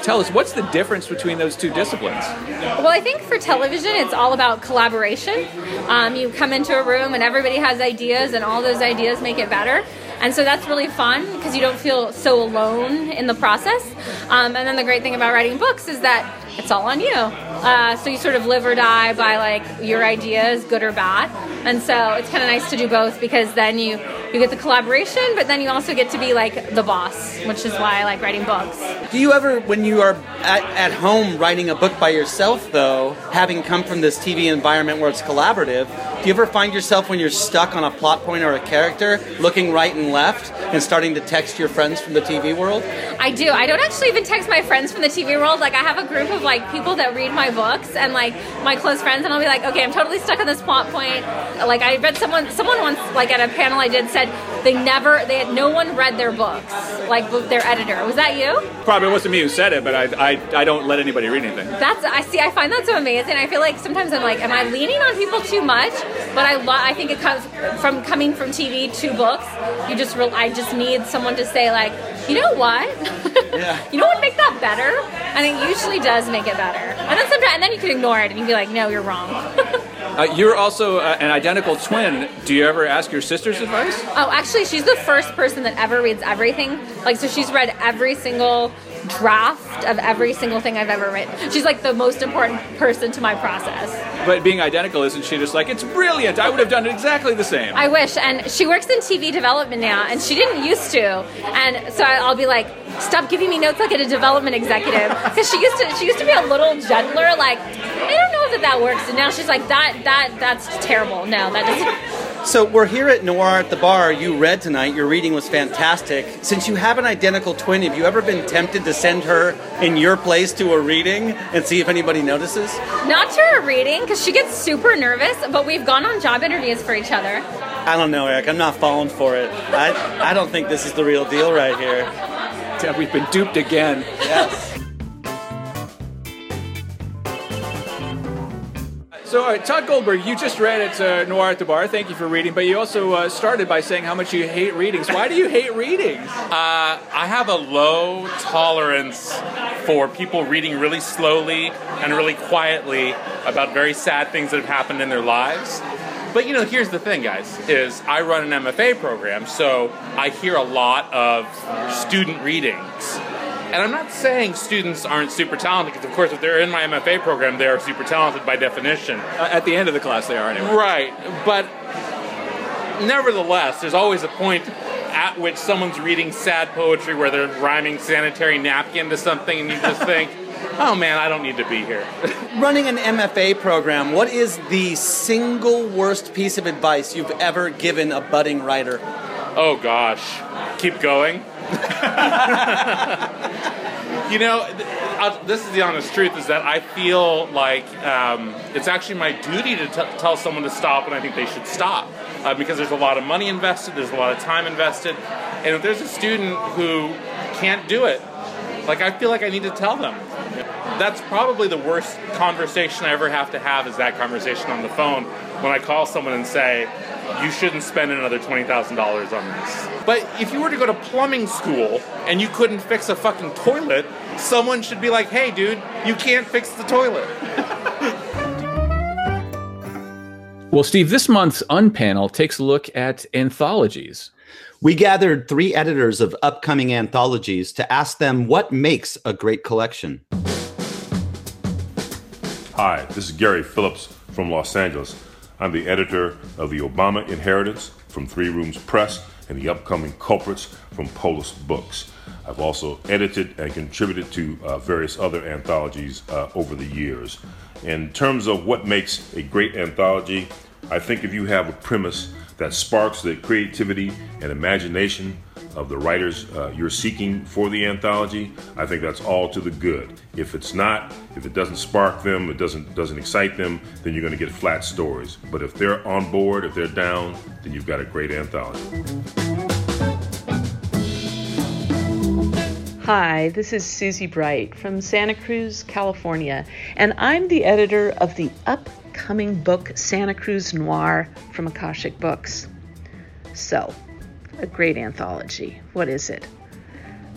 Tell us, what's the difference between those two disciplines? Well, I think for television, it's all about collaboration. Um, you come into a room and everybody has ideas, and all those ideas make it better. And so that's really fun because you don't feel so alone in the process. Um, and then the great thing about writing books is that it's all on you. Uh, so you sort of live or die by like your ideas, good or bad. And so it's kind of nice to do both because then you you get the collaboration, but then you also get to be like the boss, which is why I like writing books. Do you ever, when you are at, at home writing a book by yourself, though, having come from this TV environment where it's collaborative, do you ever find yourself when you're stuck on a plot point or a character, looking right and left and starting to text your friends from the TV world? I do. I don't actually even text my friends from the TV world. Like I have a group of like people that read my books and like my close friends, and I'll be like, okay, I'm totally stuck on this plot point. Like I read someone, someone once, like at a panel I did, said they never, they had no one read their books, like their editor. Was that you? Probably wasn't me who said it, but I, I, I don't let anybody read anything. That's I see. I find that so amazing. I feel like sometimes I'm like, am I leaning on people too much? But I lo- I think it comes from coming from TV to books. You just re- I just need someone to say like, you know what? yeah. *laughs* you know what would make that better? And it usually does make it better. And then sometimes, and then you can ignore it and you'd be like, no, you're wrong. *laughs* Uh, you're also uh, an identical twin. Do you ever ask your sister's advice? Oh, actually, she's the first person that ever reads everything. Like, so she's read every single draft of every single thing I've ever written. She's like the most important person to my process. But being identical, isn't she just like, it's brilliant? I would have done it exactly the same. I wish. And she works in TV development now, and she didn't used to. And so I'll be like, stop giving me notes like a development executive, because she used to. She used to be a little gentler. Like, I don't know that that works. And now she's like, that that that's terrible. No, that doesn't. So we're here at Noir at the Bar. You read tonight. Your reading was fantastic. Since you have an identical twin, have you ever been tempted to send her in your place to a reading and see if anybody notices? Not to a reading, because she gets super nervous. But we've gone on job interviews for each other. I don't know, Eric. I'm not falling for it. I, I don't think this is the real deal right here. We've been duped again. Yes. So, uh, Tod Goldberg, you just read uh, Noir at the Bar. Thank you for reading. But you also uh, started by saying how much you hate readings. Why do you hate readings? *laughs* Uh, I have a low tolerance for people reading really slowly and really quietly about very sad things that have happened in their lives. But you know, here's the thing, guys: is I run an MFA program, so I hear a lot of student readings. And I'm not saying students aren't super talented, because of course, if they're in my MFA program, they are super talented by definition. Uh, at the end of the class, they are anyway. Right, but nevertheless, there's always a point at which someone's reading sad poetry where they're rhyming sanitary napkin to something, and you just think, *laughs* oh man, I don't need to be here. *laughs* Running an MFA program, what is the single worst piece of advice you've ever given a budding writer? Oh gosh, keep going. *laughs* you know, I'll, this is the honest truth: is that I feel like um, it's actually my duty to t- tell someone to stop, and I think they should stop uh, because there's a lot of money invested, there's a lot of time invested, and if there's a student who can't do it, like I feel like I need to tell them. That's probably the worst conversation I ever have to have is that conversation on the phone when I call someone and say, you shouldn't spend another $20,000 on this. But if you were to go to plumbing school and you couldn't fix a fucking toilet, someone should be like, hey, dude, you can't fix the toilet. *laughs* Well, Steve, this month's Unpanel takes a look at anthologies. We gathered three editors of upcoming anthologies to ask them what makes a great collection. Hi, this is Gary Phillips from Los Angeles. I'm the editor of The Obama Inheritance from Three Rooms Press and the upcoming Culprits from Polis Books. I've also edited and contributed to uh, various other anthologies uh, over the years. In terms of what makes a great anthology, I think if you have a premise that sparks the creativity and imagination of the writers uh, you're seeking for the anthology, I think that's all to the good. If it's not, if it doesn't spark them, it doesn't doesn't excite them, then you're going to get flat stories. But if they're on board, if they're down, then you've got a great anthology. Hi, this is Susie Bright from Santa Cruz, California, and I'm the editor of the upcoming book Santa Cruz Noir from Akashic Books. So, a great anthology. What is it?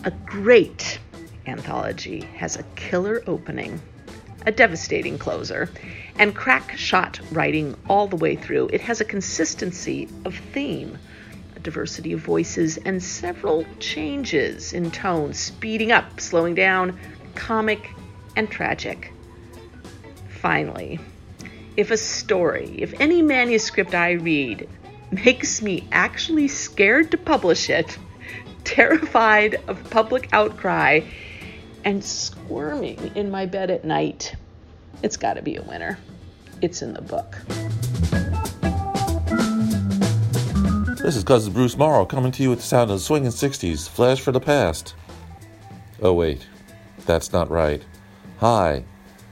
A great anthology has a killer opening, a devastating closer, and crack shot writing all the way through. It has a consistency of theme a diversity of voices, and several changes in tone, speeding up, slowing down, comic, and tragic. Finally, if a story, if any manuscript I read makes me actually scared to publish it, terrified of public outcry, and squirming in my bed at night, it's got to be a winner. It's in the book. This is Cousin Bruce Morrow coming to you with the sound of the swinging 60s, Flash for the Past. Oh, wait, that's not right. Hi,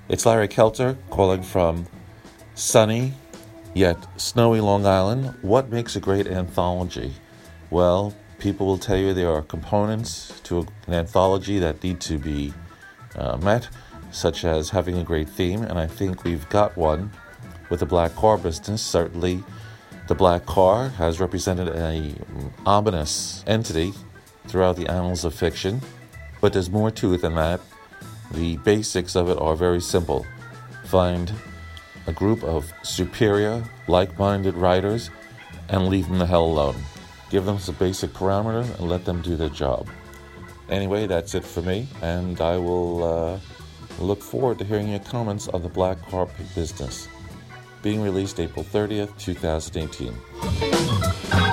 it's Larry Kelter calling from sunny yet snowy Long Island. What makes a great anthology? Well, people will tell you there are components to an anthology that need to be uh, met, such as having a great theme, and I think we've got one with the black car business, certainly the black car has represented a ominous entity throughout the annals of fiction, but there's more to it than that. The basics of it are very simple. Find a group of superior, like minded writers and leave them the hell alone. Give them some basic parameter and let them do their job. Anyway, that's it for me, and I will uh, look forward to hearing your comments on the black car business being released April 30th, 2018.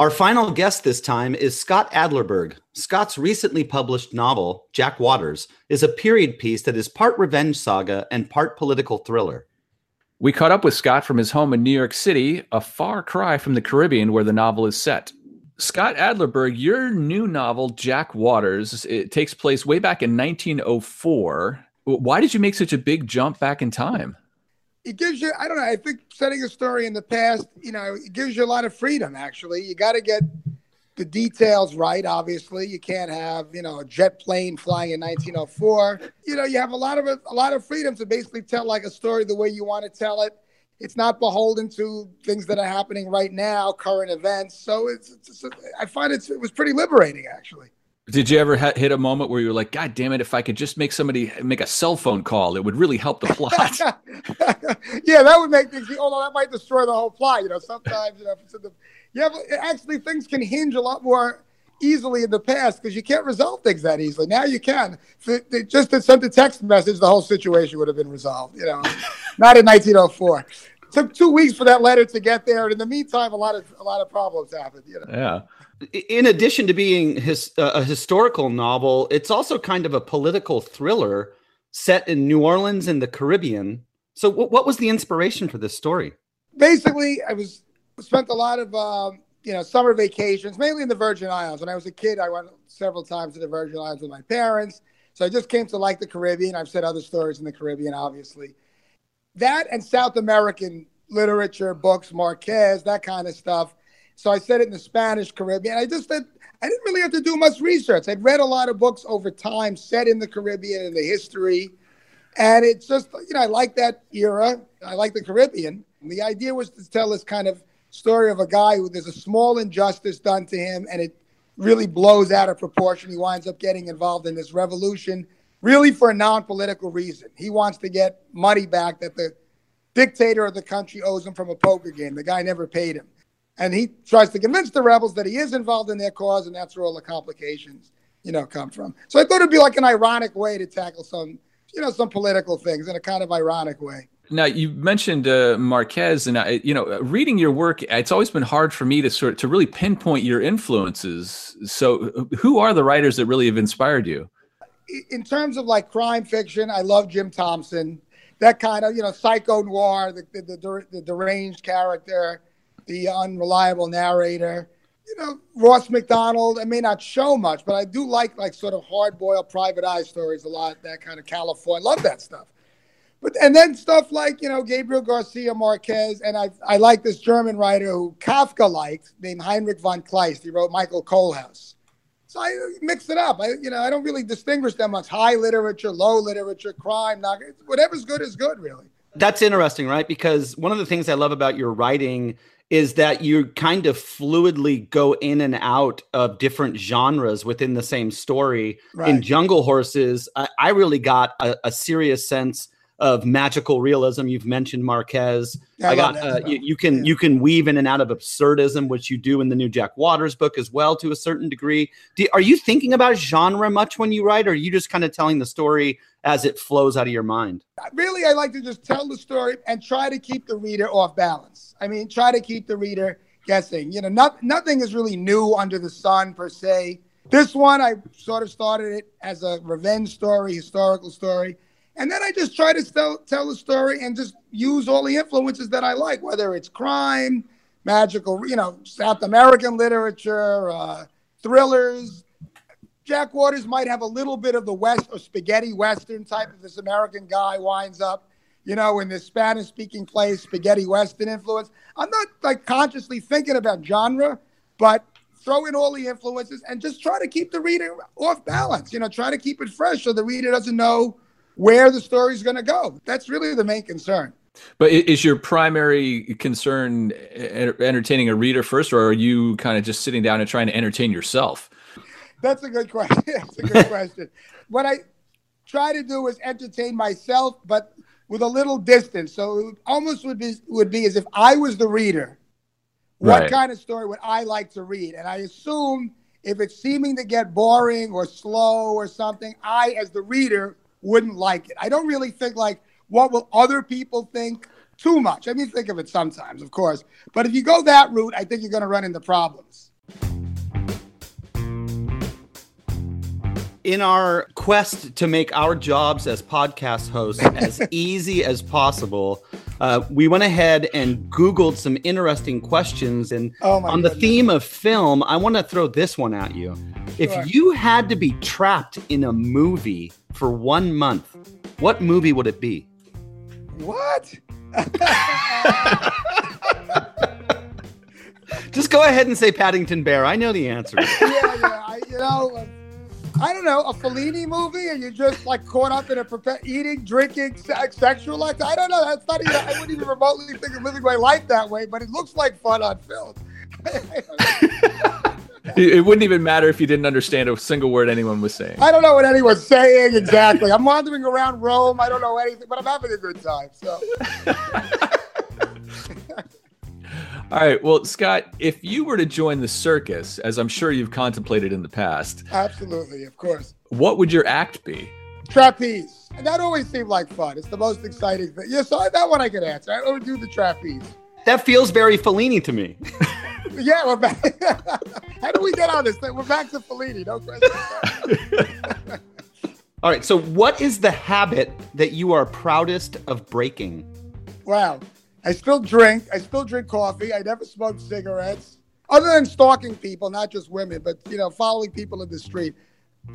Our final guest this time is Scott Adlerberg. Scott's recently published novel, Jack Waters, is a period piece that is part revenge saga and part political thriller. We caught up with Scott from his home in New York City, a far cry from the Caribbean where the novel is set. Scott Adlerberg, your new novel, Jack Waters, it takes place way back in 1904 why did you make such a big jump back in time? It gives you, I don't know, I think setting a story in the past, you know, it gives you a lot of freedom, actually. You got to get the details right, obviously. You can't have, you know, a jet plane flying in 1904. You know, you have a lot of a lot of freedom to basically tell like a story the way you want to tell it. It's not beholden to things that are happening right now, current events. So it's, it's, it's I find it's, it was pretty liberating, actually. Did you ever ha- hit a moment where you were like, God damn it, if I could just make somebody make a cell phone call, it would really help the plot? *laughs* yeah, that would make things, although that might destroy the whole plot. You know, sometimes, you know, the, yeah, but actually things can hinge a lot more easily in the past because you can't resolve things that easily. Now you can. If just to send a text message, the whole situation would have been resolved, you know, *laughs* not in 1904 took two weeks for that letter to get there, and in the meantime, a lot of a lot of problems happened. You know. Yeah in addition to being his, uh, a historical novel, it's also kind of a political thriller set in New Orleans in the Caribbean. So, w- what was the inspiration for this story? Basically, I was spent a lot of um, you know summer vacations, mainly in the Virgin Islands. When I was a kid, I went several times to the Virgin Islands with my parents. So I just came to like the Caribbean. I've said other stories in the Caribbean, obviously. That and South American literature, books, Marquez, that kind of stuff so I said it in the Spanish Caribbean. I just I didn't really have to do much research. I'd read a lot of books over time set in the Caribbean and the history. And it's just, you know, I like that era. I like the Caribbean. And the idea was to tell this kind of story of a guy who there's a small injustice done to him and it really blows out of proportion. He winds up getting involved in this revolution, really for a non political reason. He wants to get money back that the dictator of the country owes him from a poker game. The guy never paid him. And he tries to convince the rebels that he is involved in their cause, and that's where all the complications, you know, come from. So I thought it'd be like an ironic way to tackle some, you know, some political things in a kind of ironic way. Now you mentioned uh, Marquez, and I, you know, reading your work, it's always been hard for me to sort to really pinpoint your influences. So, who are the writers that really have inspired you? In terms of like crime fiction, I love Jim Thompson. That kind of, you know, psycho noir, the the, the, the deranged character, the unreliable narrator. You know, Ross Macdonald. I may not show much, but I do like like sort of hard boiled private eye stories a lot. That kind of California, love that stuff. But and then stuff like you know Gabriel Garcia Marquez, and I I like this German writer who Kafka liked named Heinrich von Kleist. He wrote Michael Kohlhaas. So I mix it up. I you know I don't really distinguish them much. High literature, low literature, crime, not whatever's good is good, really. That's interesting, right? Because one of the things I love about your writing is that you kind of fluidly go in and out of different genres within the same story. Right. In Jungle Horses, I, I really got a, a serious sense of magical realism. You've mentioned Marquez. Yeah, I, got uh, you, you, can yeah. you can weave in and out of absurdism, which you do in the new Jack Waters book as well to a certain degree. Do, are you thinking about genre much when you write, or are you just kind of telling the story as it flows out of your mind? Really, I like to just tell the story and try to keep the reader off balance. I mean, try to keep the reader guessing. You know, not, nothing is really new under the sun per se. This one, I sort of started it as a revenge story, historical story and then I just try to tell, tell the story and just use all the influences that I like, whether it's crime, magical, you know, South American literature, uh, thrillers. Jack Waters might have a little bit of the West or spaghetti Western type of this American guy winds up, you know, in this Spanish speaking place, spaghetti Western influence. I'm not like consciously thinking about genre, but throw in all the influences and just try to keep the reader off balance, you know, try to keep it fresh so the reader doesn't know where the story's going to go. That's really the main concern. But is your primary concern entertaining a reader first, or are you kind of just sitting down and trying to entertain yourself? That's a good question. *laughs* That's a good question. *laughs* What I try to do is entertain myself, but with a little distance. So it almost would be would be as if I was the reader. What right. kind of story would I like to read? And I assume if it's seeming to get boring or slow or something, I, as the reader, wouldn't like it. I don't really think like what will other people think too much. I mean, think of it sometimes, of course. But if you go that route, I think you're going to run into problems. In our quest to make our jobs as podcast hosts *laughs* as easy as possible, uh, we went ahead and Googled some interesting questions. And oh on the theme of film, I want to throw this one at you. Sure. If you had to be trapped in a movie for one month, what movie would it be? What? *laughs* Just go ahead and say Paddington Bear. I know the answer. *laughs* yeah, yeah. I, you know, uh, I don't know, a Fellini movie, and you're just like caught up in a perpe- eating, drinking, se- sexual act. I don't know. That's not even. I wouldn't even remotely think of living my life that way, but it looks like fun on film. *laughs* it wouldn't even matter if you didn't understand a single word anyone was saying. I don't know what anyone's saying exactly. I'm wandering around Rome. I don't know anything, but I'm having a good time. So. *laughs* All right. Well, Scott, if you were to join the circus, as I'm sure you've contemplated in the past, absolutely, of course. What would your act be? Trapeze. And that always seemed like fun. It's the most exciting thing. Yeah, so that one I could answer. I would do the trapeze. That feels very Fellini to me. *laughs* yeah, we're back. *laughs* How do we get on this thing? We're back to Fellini. No question. *laughs* All right. So, what is the habit that you are proudest of breaking? Wow. I still drink. I still drink coffee. I never smoke cigarettes, other than stalking people, not just women, but you know, following people in the street. *laughs*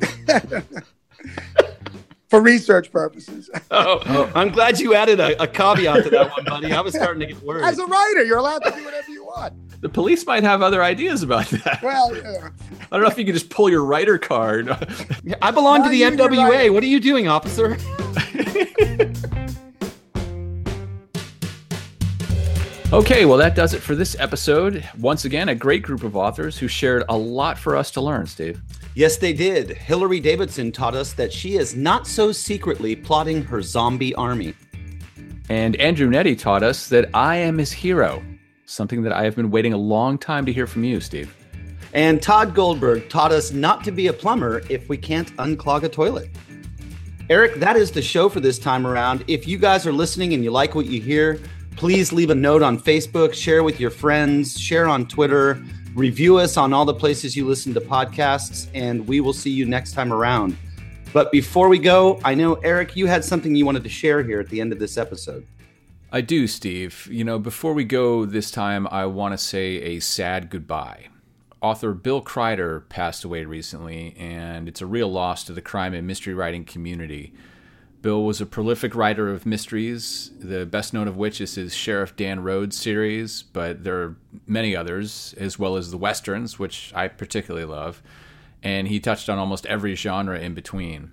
for research purposes. oh, *laughs* oh, I'm glad you added a, a, caveat to that one, buddy. I was *laughs* starting to get worried. As a writer, you're allowed to do whatever you want. The police might have other ideas about that. Well, yeah. I don't know if you can just pull your writer card. I belong to the NWA. What are you doing, officer? *laughs* Okay, well, that does it for this episode. Once again, a great group of authors who shared a lot for us to learn, Steve. Yes, they did. Hilary Davidson taught us that she is not so secretly plotting her zombie army. And Andrew Nette taught us that I am his hero, something that I have been waiting a long time to hear from you, Steve. And Tod Goldberg taught us not to be a plumber if we can't unclog a toilet. Eric, that is the show for this time around. If you guys are listening and you like what you hear, please leave a note on Facebook, share with your friends, share on Twitter, review us on all the places you listen to podcasts, and we will see you next time around. But before we go, I know, Eric, you had something you wanted to share here at the end of this episode. I do, Steve. You know, before we go this time, I want to say a sad goodbye. Author Bill Crider passed away recently, and it's a real loss to the crime and mystery writing community. Bill was a prolific writer of mysteries, the best known of which is his Sheriff Dan Rhodes series, but there are many others, as well as the westerns, which I particularly love. And he touched on almost every genre in between.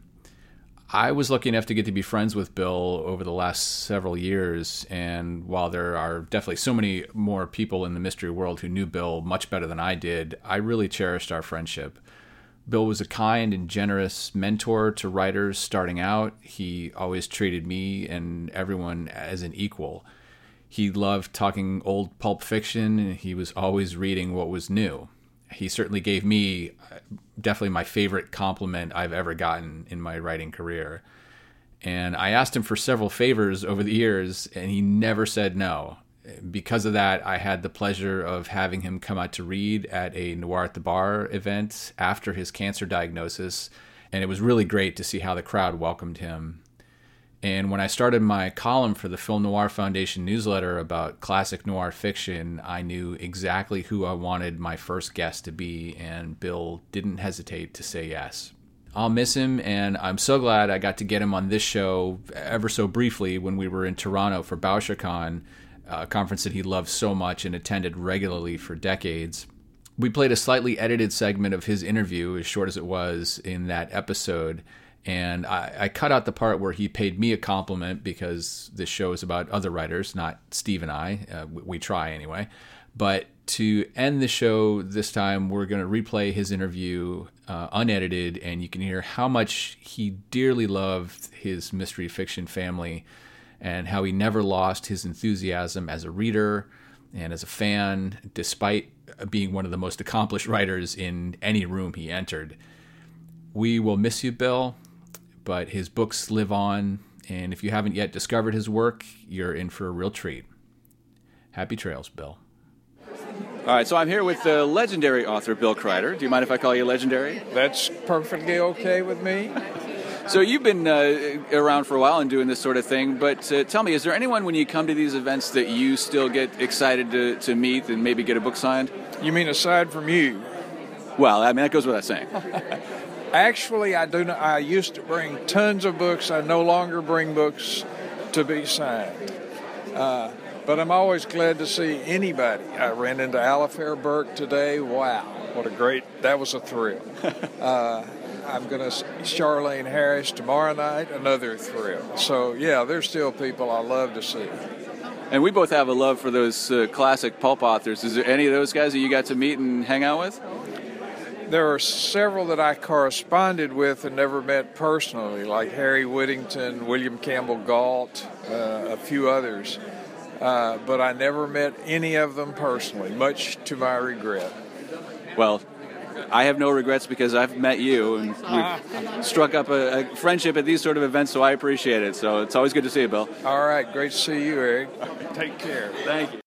I was lucky enough to get to be friends with Bill over the last several years, and while there are definitely so many more people in the mystery world who knew Bill much better than I did, I really cherished our friendship. Bill was a kind and generous mentor to writers starting out. He always treated me and everyone as an equal. He loved talking old pulp fiction, and he was always reading what was new. He certainly gave me uh, definitely my favorite compliment I've ever gotten in my writing career. And I asked him for several favors over the years, and he never said no because of that, I had the pleasure of having him come out to read at a Noir at the Bar event after his cancer diagnosis. And it was really great to see how the crowd welcomed him. And when I started my column for the Film Noir Foundation newsletter about classic noir fiction, I knew exactly who I wanted my first guest to be, and Bill didn't hesitate to say yes. I'll miss him, and I'm so glad I got to get him on this show ever so briefly when we were in Toronto for Bouchercon a conference that he loved so much and attended regularly for decades. We played a slightly edited segment of his interview, as short as it was, in that episode. And I, I, cut out the part where he paid me a compliment because this show is about other writers, not Steve and I. Uh, we, we try anyway. But to end the show this time, we're going to replay his interview uh, unedited, and you can hear how much he dearly loved his mystery fiction family and how he never lost his enthusiasm as a reader and as a fan, despite being one of the most accomplished writers in any room he entered. We will miss you, Bill, but his books live on, and if you haven't yet discovered his work, you're in for a real treat. Happy trails, Bill. All right, so I'm here with the legendary author Bill Crider. Do you mind if I call you legendary? That's perfectly okay with me. *laughs* So you've been uh, around for a while and doing this sort of thing, but uh, tell me, is there anyone when you come to these events that you still get excited to, to meet and maybe get a book signed? You mean aside from you? Well, I mean that goes without saying. *laughs* Actually, I do. Not, I used to bring tons of books. I no longer bring books to be signed. Uh, but I'm always glad to see anybody. I ran into Alafair Burke today. Wow, what a great! That was a thrill. *laughs* Uh, I'm going to Charlaine Harris tomorrow night, another thrill. So, yeah, there's still people I love to see. And we both have a love for those uh, classic pulp authors. Is there any of those guys that you got to meet and hang out with? There are several that I corresponded with and never met personally, like Harry Whittington, William Campbell Gault, uh, a few others. Uh, but I never met any of them personally, much to my regret. Well, I have no regrets because I've met you and we've struck up a, a, friendship at these sort of events, so I appreciate it. So it's always good to see you, Bill. All right, great to see you, Eric. Take care. Thank you.